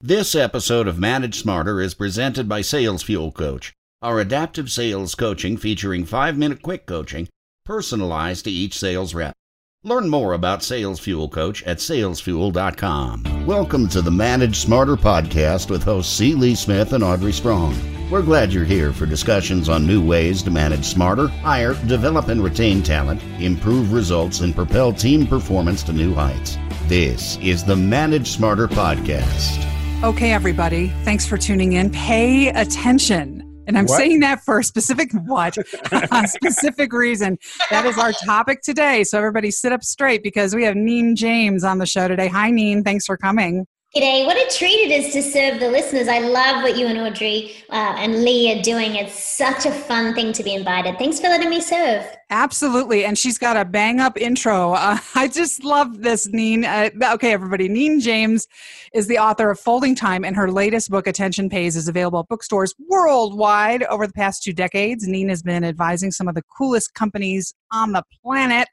This episode of Manage Smarter is presented by Sales Fuel Coach, our adaptive sales coaching featuring five minute quick coaching personalized to each sales rep. Learn more about Sales Fuel Coach at salesfuel.com. Welcome to the Manage Smarter podcast with hosts C. Lee Smith and Audrey Strong. We're glad you're here for discussions on new ways to manage smarter, hire, develop, and retain talent, improve results, and propel team performance to new heights. This is the Manage Smarter podcast. Okay, everybody, thanks for tuning in. Pay attention. And I'm what? saying that for a specific what? a specific reason. That is our topic today. So everybody sit up straight because we have Neen James on the show today. Hi Neen, thanks for coming. G'day. What a treat it is to serve the listeners. I love what you and Audrey uh, and Lee are doing. It's such a fun thing to be invited. Thanks for letting me serve. Absolutely. And she's got a bang up intro. Uh, I just love this, Neen. Uh, okay, everybody. Neen James is the author of Folding Time, and her latest book, Attention Pays, is available at bookstores worldwide over the past two decades. Neen has been advising some of the coolest companies on the planet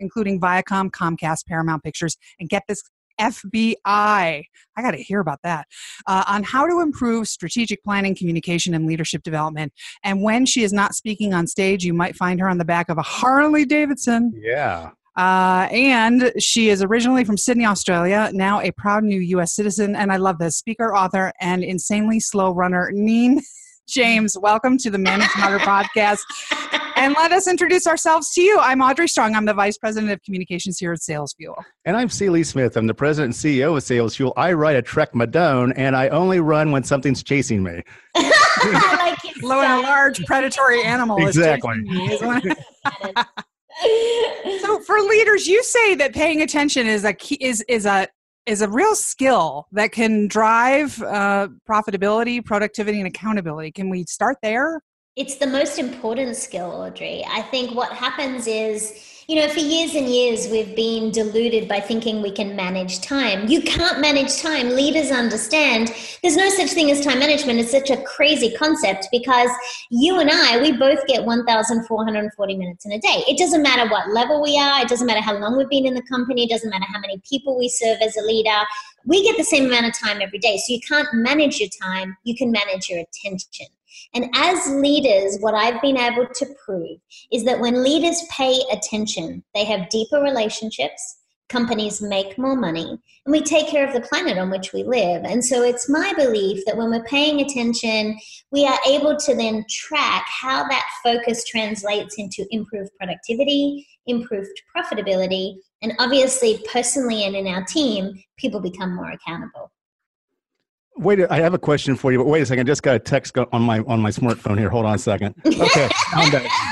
including Viacom, Comcast, Paramount Pictures, and get this FBI. I got to hear about that uh, on how to improve strategic planning, communication, and leadership development. And when she is not speaking on stage, you might find her on the back of a Harley Davidson. Yeah. Uh, and she is originally from Sydney, Australia, now a proud new U.S. citizen. And I love this speaker, author, and insanely slow runner, Neen James. Welcome to the Manage Smarter podcast and let us introduce ourselves to you. I'm Audrey Strong. I'm the Vice President of Communications here at Sales Fuel. And I'm C. Lee Smith. I'm the President and CEO of Sales Fuel. I ride a Trek Madone, and I only run when something's chasing me. I like Low and a large predatory animal. Exactly. so for leaders, you say that paying attention is a key, is is a is a real skill that can drive uh, profitability, productivity, and accountability. Can we start there? It's the most important skill, Audrey. I think what happens is, you know, for years and years, we've been deluded by thinking we can manage time. You can't manage time. Leaders understand there's no such thing as time management. It's such a crazy concept because you and I, we both get 1,440 minutes in a day. It doesn't matter what level we are, it doesn't matter how long we've been in the company, it doesn't matter how many people we serve as a leader. We get the same amount of time every day. So you can't manage your time, you can manage your attention. And as leaders, what I've been able to prove is that when leaders pay attention, they have deeper relationships, companies make more money, and we take care of the planet on which we live. And so it's my belief that when we're paying attention, we are able to then track how that focus translates into improved productivity, improved profitability, and obviously, personally and in our team, people become more accountable. Wait, I have a question for you. But wait a second, I just got a text on my on my smartphone here. Hold on a second. Okay,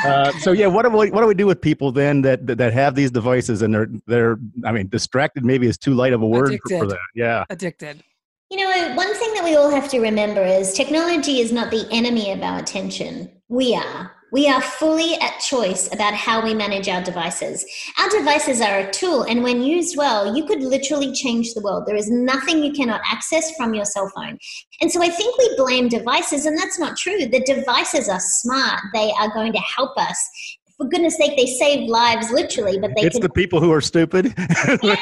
uh, so yeah, what do we what do we do with people then that, that, that have these devices and they're they're I mean distracted maybe is too light of a word for, for that. Yeah, addicted. You know, one thing that we all have to remember is technology is not the enemy of our attention. We are. We are fully at choice about how we manage our devices. Our devices are a tool, and when used well, you could literally change the world. There is nothing you cannot access from your cell phone. And so I think we blame devices, and that's not true. The devices are smart, they are going to help us for goodness sake, they save lives literally, but they It's can, the people who are stupid. yeah, well,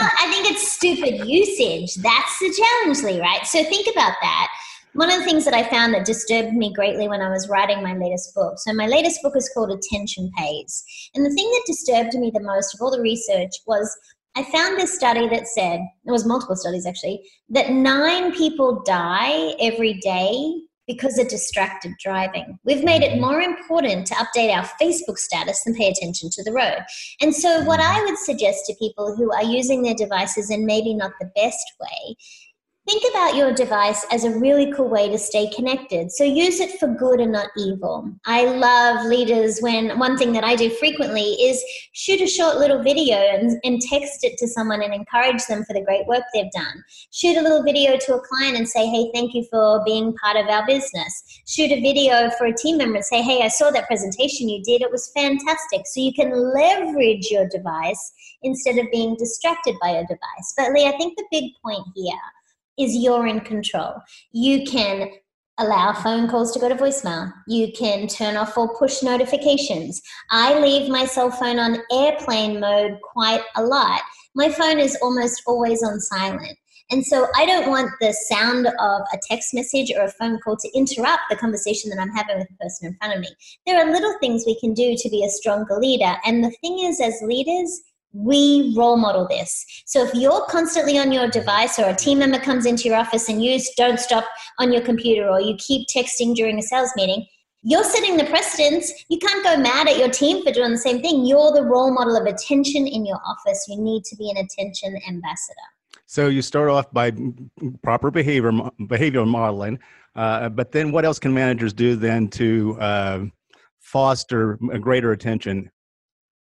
I think it's stupid usage. That's the challenge, Lee, right? So think about that one of the things that I found that disturbed me greatly when I was writing my latest book. So, my latest book is called Attention Pays. And the thing that disturbed me the most of all the research was I found this study that said, it was multiple studies actually, that nine people die every day because of distracted driving. We've made it more important to update our Facebook status than pay attention to the road. And so, what I would suggest to people who are using their devices in maybe not the best way Think about your device as a really cool way to stay connected. So use it for good and not evil. I love leaders when one thing that I do frequently is shoot a short little video and, and text it to someone and encourage them for the great work they've done. Shoot a little video to a client and say, hey, thank you for being part of our business. Shoot a video for a team member and say, hey, I saw that presentation you did. It was fantastic. So you can leverage your device instead of being distracted by your device. But Lee, I think the big point here is you're in control. You can allow phone calls to go to voicemail. You can turn off all push notifications. I leave my cell phone on airplane mode quite a lot. My phone is almost always on silent. And so I don't want the sound of a text message or a phone call to interrupt the conversation that I'm having with the person in front of me. There are little things we can do to be a stronger leader. And the thing is, as leaders, we role model this. So if you're constantly on your device or a team member comes into your office and you don't stop on your computer or you keep texting during a sales meeting, you're setting the precedence. You can't go mad at your team for doing the same thing. You're the role model of attention in your office. You need to be an attention ambassador. So you start off by proper behavior behavioral modeling, uh, but then what else can managers do then to uh, foster a greater attention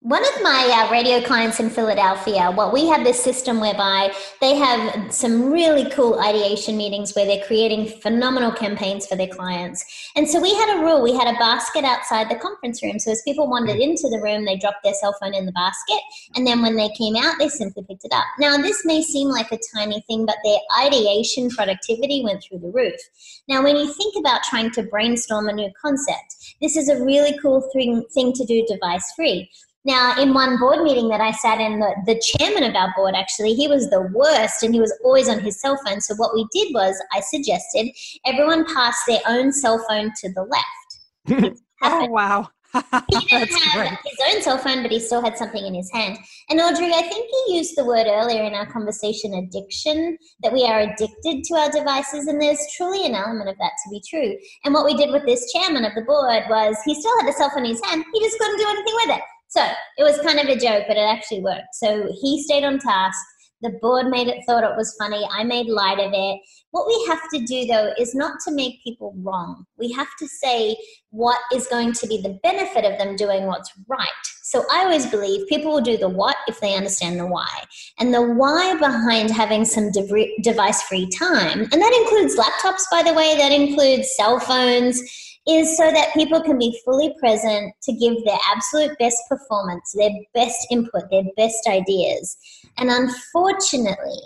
one of my uh, radio clients in Philadelphia, well, we have this system whereby they have some really cool ideation meetings where they're creating phenomenal campaigns for their clients. And so we had a rule we had a basket outside the conference room. So as people wandered into the room, they dropped their cell phone in the basket. And then when they came out, they simply picked it up. Now, this may seem like a tiny thing, but their ideation productivity went through the roof. Now, when you think about trying to brainstorm a new concept, this is a really cool thing, thing to do device free now, in one board meeting that I sat in, the, the chairman of our board actually, he was the worst and he was always on his cell phone. So, what we did was I suggested everyone pass their own cell phone to the left. oh, wow. he didn't have great. his own cell phone, but he still had something in his hand. And Audrey, I think you used the word earlier in our conversation addiction, that we are addicted to our devices, and there's truly an element of that to be true. And what we did with this chairman of the board was he still had a cell phone in his hand, he just couldn't do anything with it. So it was kind of a joke, but it actually worked. So he stayed on task. The board made it thought it was funny. I made light of it. What we have to do though is not to make people wrong. We have to say what is going to be the benefit of them doing what's right. So I always believe people will do the what if they understand the why. And the why behind having some device free time, and that includes laptops, by the way, that includes cell phones is so that people can be fully present to give their absolute best performance, their best input, their best ideas. And unfortunately,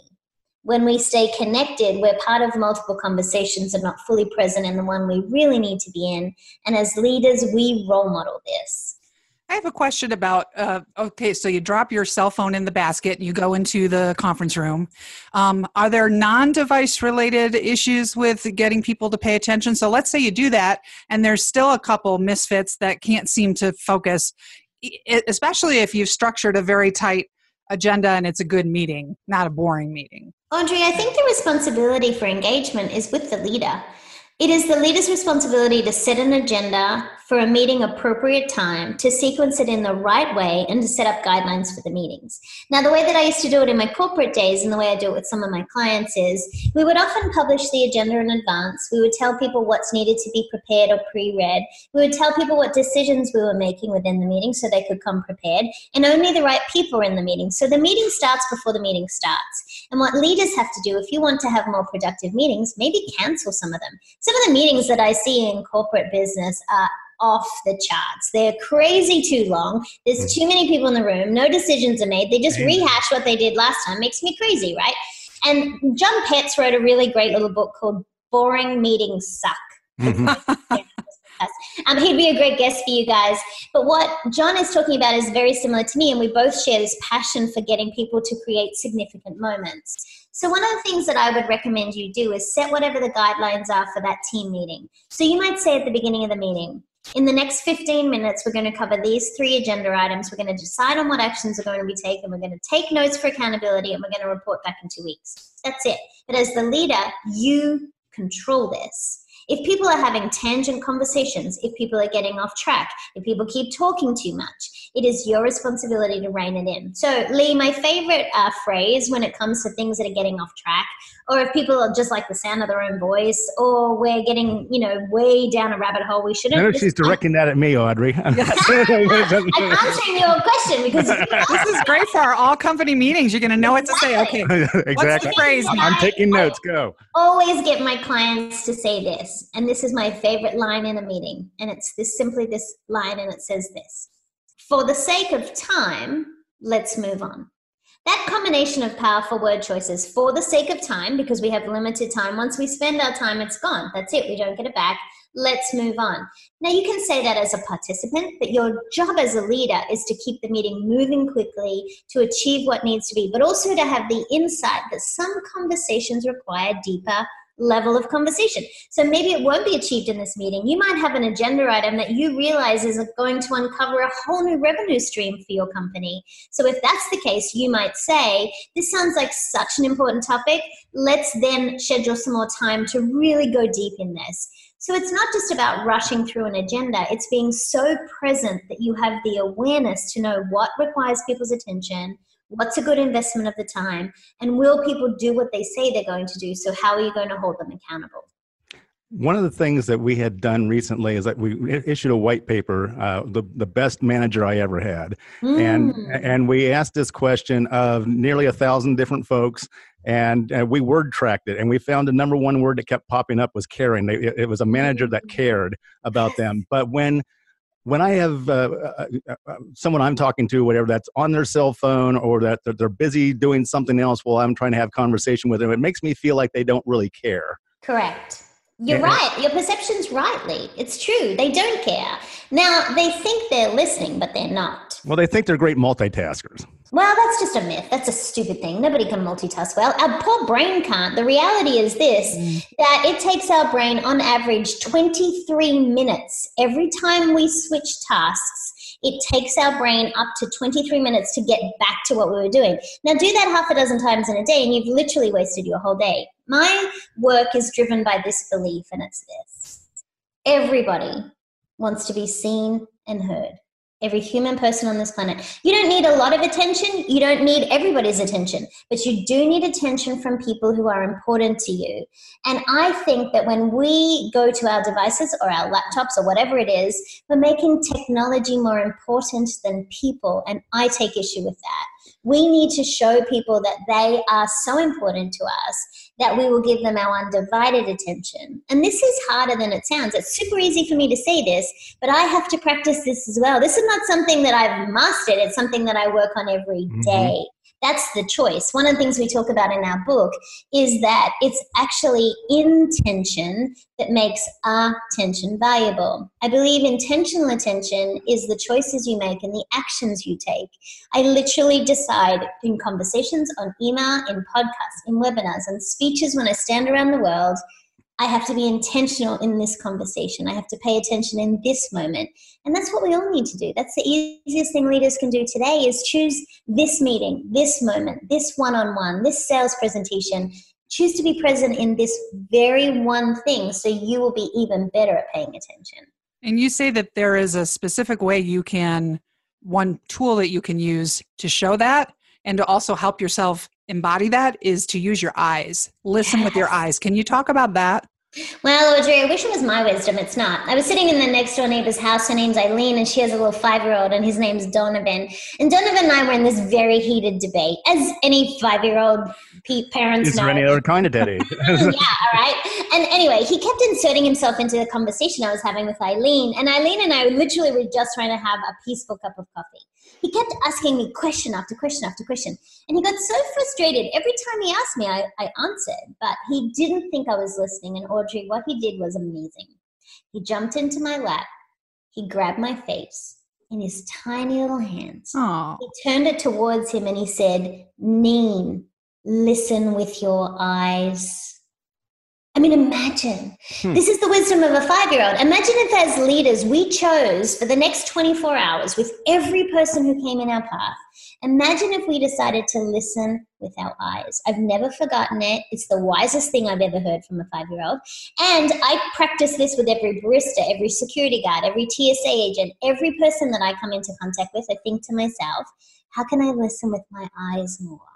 when we stay connected, we're part of multiple conversations and not fully present in the one we really need to be in. And as leaders, we role model this. I have a question about uh, okay, so you drop your cell phone in the basket, you go into the conference room. Um, are there non device related issues with getting people to pay attention? So let's say you do that, and there's still a couple misfits that can't seem to focus, especially if you've structured a very tight agenda and it's a good meeting, not a boring meeting. Audrey, I think the responsibility for engagement is with the leader. It is the leader's responsibility to set an agenda for a meeting appropriate time, to sequence it in the right way, and to set up guidelines for the meetings. Now, the way that I used to do it in my corporate days and the way I do it with some of my clients is we would often publish the agenda in advance. We would tell people what's needed to be prepared or pre read. We would tell people what decisions we were making within the meeting so they could come prepared, and only the right people are in the meeting. So the meeting starts before the meeting starts. And what leaders have to do, if you want to have more productive meetings, maybe cancel some of them. Some of the meetings that I see in corporate business are off the charts. They're crazy too long. There's mm. too many people in the room. No decisions are made. They just rehash what they did last time. Makes me crazy, right? And Jon Petz wrote a really great little book called Boring Meetings Suck. Mm-hmm. Um, he'd be a great guest for you guys. But what Jon is talking about is very similar to me, and we both share this passion for getting people to create significant moments. So, one of the things that I would recommend you do is set whatever the guidelines are for that team meeting. So, you might say at the beginning of the meeting, in the next 15 minutes, we're going to cover these three agenda items. We're going to decide on what actions are going to be taken. We're going to take notes for accountability and we're going to report back in two weeks. That's it. But as the leader, you control this. If people are having tangent conversations, if people are getting off track, if people keep talking too much, it is your responsibility to rein it in. So, Lee, my favorite uh, phrase when it comes to things that are getting off track, or if people are just like the sound of their own voice, or we're getting, you know, way down a rabbit hole we shouldn't. I know she's directing that at me, Audrey. I'm answering your question because this is great for our all company meetings. You're going to know what to say. Okay, exactly. What's the phrase? I'm taking notes. Go. I always get my clients to say this, and this is my favorite line in a meeting, and it's this simply this line, and it says this: for the sake of time, let's move on. That combination of powerful word choices for the sake of time, because we have limited time. Once we spend our time, it's gone. That's it. We don't get it back. Let's move on. Now, you can say that as a participant, but your job as a leader is to keep the meeting moving quickly to achieve what needs to be, but also to have the insight that some conversations require deeper level of conversation. So maybe it won't be achieved in this meeting. You might have an agenda item that you realize is going to uncover a whole new revenue stream for your company. So if that's the case, you might say, This sounds like such an important topic. Let's then schedule some more time to really go deep in this. So it's not just about rushing through an agenda, it's being so present that you have the awareness to know what requires people's attention What's a good investment of the time? And will people do what they say they're going to do? So, how are you going to hold them accountable? One of the things that we had done recently is that we issued a white paper, uh, the the best manager I ever had, mm. and and we asked this question of nearly a thousand different folks, and, and we word tracked it, and we found the number one word that kept popping up was caring. It, it was a manager that mm. cared about them, but when when I have uh, uh, uh, uh, someone I'm talking to, whatever, that's on their cell phone or that they're busy doing something else while I'm trying to have conversation with them, it makes me feel like they don't really care. Correct. You're right. Your perception's rightly. It's true. They don't care. Now, they think they're listening, but they're not. Well, they think they're great multitaskers. Well, that's just a myth. That's a stupid thing. Nobody can multitask well. Our poor brain can't. The reality is this mm. that it takes our brain on average 23 minutes every time we switch tasks. It takes our brain up to 23 minutes to get back to what we were doing. Now, do that half a dozen times in a day, and you've literally wasted your whole day. My work is driven by this belief, and it's this everybody wants to be seen and heard every human person on this planet. You don't need a lot of attention. You don't need everybody's attention, but you do need attention from people who are important to you. And I think that when we go to our devices or our laptops or whatever it is, we're making technology more important than people. And I take issue with that. We need to show people that they are so important to us that we will give them our undivided attention. And this is harder than it sounds. It's super easy for me to say this, but I have to practice this as well. This is not something that I've mastered, it's something that I work on every day. mm-hmm. That's the choice. One of the things we talk about in our book is that it's actually intention that makes our attention valuable. I believe intentional attention is the choices you make and the actions you take. I literally decide in conversations, on email, in podcasts, in webinars, and speeches when I stand around the world I have to be intentional in this conversation. I have to pay attention in this moment. And that's what we all need to do. That's the easiest thing leaders can do today is choose this meeting, this moment, this one-on-one, this sales presentation. Choose to be present in this very one thing so you will be even better at paying attention. And you say that there is a specific way you can one tool that you can use to show that and to also help yourself embody that is to use your eyes. Listen yes. with your eyes. Can you talk about that? Well, Audrey, I wish it was my wisdom. It's not. I was sitting in the next door neighbor's house. Her name's Eileen, and she has a little five year old, and his name's Donovan. And Donovan and I were in this very heated debate, as any five year old parents Is know. there any other kind of daddy? yeah, all right. And anyway, he kept inserting himself into the conversation I was having with Eileen. And Eileen and I literally were just trying to have a peaceful cup of coffee he kept asking me question after question after question. And he got so frustrated. Every time he asked me, I, I answered, but he didn't think I was listening. And Audrey, what he did was amazing. He jumped into my lap, he grabbed my face in his tiny little hands. Aww. He turned it towards him and he said, Neen, listen with your eyes. I mean, imagine. Hmm. This is the wisdom of a five year old. Imagine if, as leaders, we chose for the next 24 hours with every person who came in our path. Imagine if we decided to listen with our eyes. I've never forgotten it. It's the wisest thing I've ever heard from a five year old. And I practice this with every barista, every security guard, every TSA agent, every person that I come into contact with. I think to myself, how can I listen with my eyes more?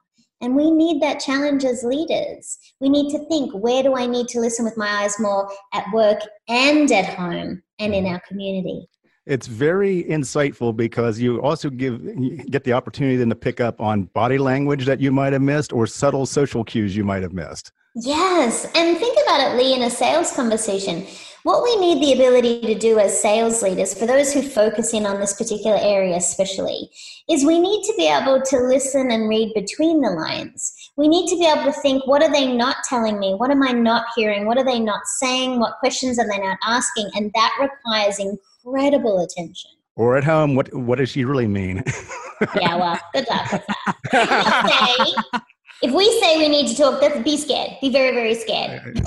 And we need that challenge as leaders. We need to think where do I need to listen with my eyes more at work and at home and in our community? It's very insightful because you also give get the opportunity then to pick up on body language that you might have missed or subtle social cues you might have missed. Yes, and think about it, Lee, in a sales conversation What we need the ability to do as sales leaders, for those who focus in on this particular area especially, is we need to be able to listen and read between the lines. We need to be able to think, what are they not telling me? What am I not hearing? What are they not saying? What questions are they not asking? And that requires incredible attention. Or at home, what what does she really mean? yeah, well, good luck with that. Say, if we say we need to talk, that's be scared. Be very, very scared.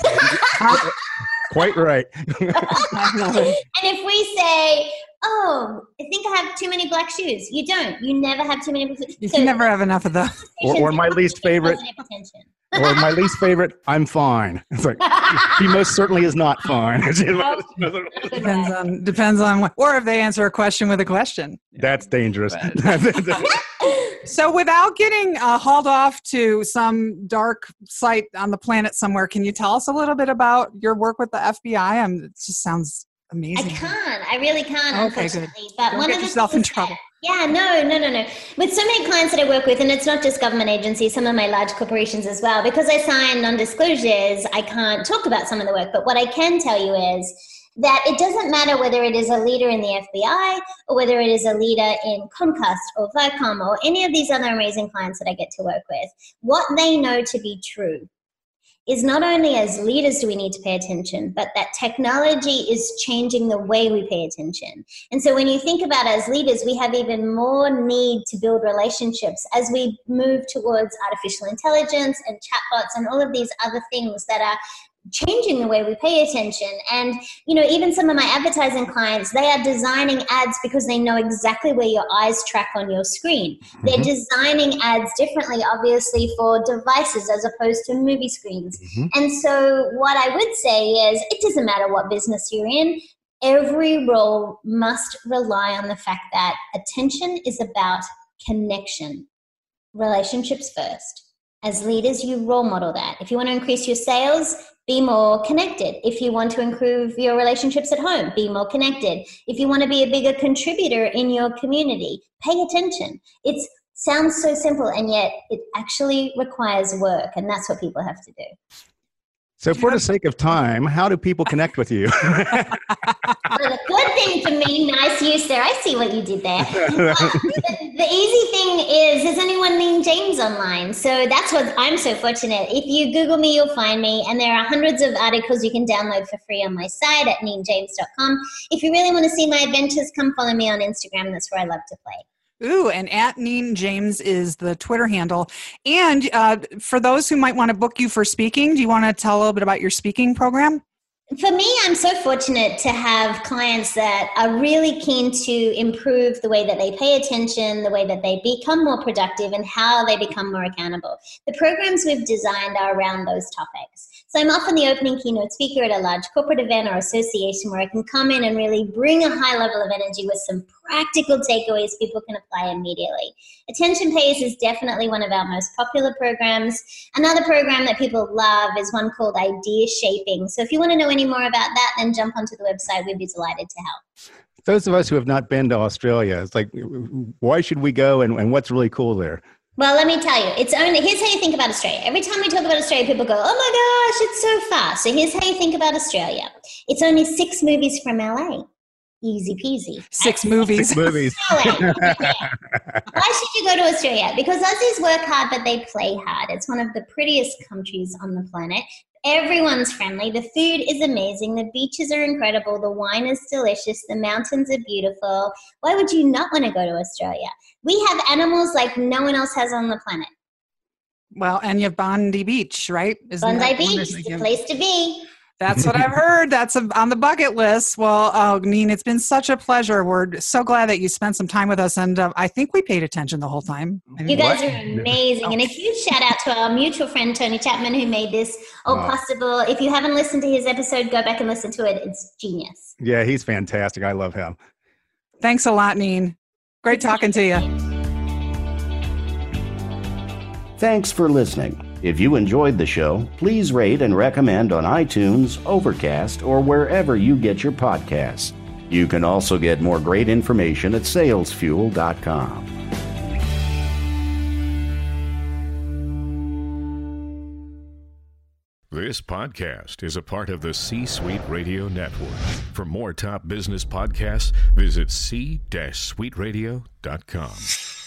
Quite right. and if we say, "Oh, I think I have too many black shoes," you don't. You never have too many. Black shoes. You can never have enough of those. Or, or my least favorite. or my least favorite. I'm fine. It's like he most certainly is not fine. Oh. depends on depends on what, or if they answer a question with a question. That's dangerous. So, without getting uh, hauled off to some dark site on the planet somewhere, can you tell us a little bit about your work with the FBI? Um, it just sounds amazing. I can't. I really can't. Okay, good. But Don't one get of the yourself in trouble. yeah, no, no, no, no. With so many clients that I work with, and it's not just government agencies, some of my large corporations as well, because I sign non disclosures, I can't talk about some of the work. But what I can tell you is that it doesn't matter whether it is a leader in the FBI or whether it is a leader in Comcast or Viacom or any of these other amazing clients that I get to work with, what they know to be true is not only as leaders do we need to pay attention, but that technology is changing the way we pay attention. And so when you think about as leaders, we have even more need to build relationships as we move towards artificial intelligence and chatbots and all of these other things that are changing the way we pay attention. And you know even some of my advertising clients they are designing ads because they know exactly where your eyes track on your screen. They're Mhm. designing ads differently obviously for devices as opposed to movie screens. Mhm. and so what i would say is it doesn't matter what business you're in every role must rely on the fact that attention is about connection relationships first. As leaders you role model that. If you want to increase your sales be more connected. If you want to improve your relationships at home, be more connected. If you want to be a bigger contributor in your community, pay attention. It sounds so simple, and yet it actually requires work, and that's what people have to do. So, for the sake of time, how do people connect with you? Well, the good thing for me, nice use there. I see what you did there. the, the easy thing is, is anyone named James online? So that's what I'm so fortunate. If you Google me, you'll find me, and there are hundreds of articles you can download for free on my site at neenjames.com. If you really want to see my adventures, come follow me on Instagram. That's where I love to play. Ooh, and at Neen James is the Twitter handle. And uh, for those who might want to book you for speaking, do you want to tell a little bit about your speaking program? For me, I'm so fortunate to have clients that are really keen to improve the way that they pay attention, the way that they become more productive, and how they become more accountable. The programs we've designed are around those topics. So I'm often the opening keynote speaker at a large corporate event or association where I can come in and really bring a high level of energy with some practical takeaways people can apply immediately. Attention Pays is definitely one of our most popular programs. Another program that people love is one called Idea Shaping. So if you want to know any more about that, then jump onto the website. We'd be delighted to help. Those of us who have not been to Australia, it's like, why should we go and, and what's really cool there? Well, let me tell you, it's only here's how you think about Australia. Every time we talk about Australia, people go, "Oh my gosh, it's so far." So here's how you think about Australia. It's only six movies from LA. Easy peasy. Six movies. Movies. LA. Why should you go to Australia? Because Aussies work hard, but they play hard. It's one of the prettiest countries on the planet. Everyone's friendly. The food is amazing. The beaches are incredible. The wine is delicious. The mountains are beautiful. Why would you not want to go to Australia? We have animals like no one else has on the planet. Well, and you have Bondi Beach, right? Isn't Bondi Beach is the place to be. That's what I've heard. That's a, on the bucket list. Well, uh, Neen, it's been such a pleasure. We're so glad that you spent some time with us, and uh, I think we paid attention the whole time. I You guys What? are amazing. And a huge shout out to our mutual friend, Tony Chapman, who made this all Wow. possible. If you haven't listened to his episode, go back and listen to it. It's genius. Yeah, he's fantastic. I love him. Thanks a lot, Neen. Great talking to you. Thanks for listening. If you enjoyed the show, please rate and recommend on iTunes, Overcast, or wherever you get your podcasts. You can also get more great information at salesfuel.com. This podcast is a part of the C Suite Radio Network. For more top business podcasts, visit c-suiteradio.com.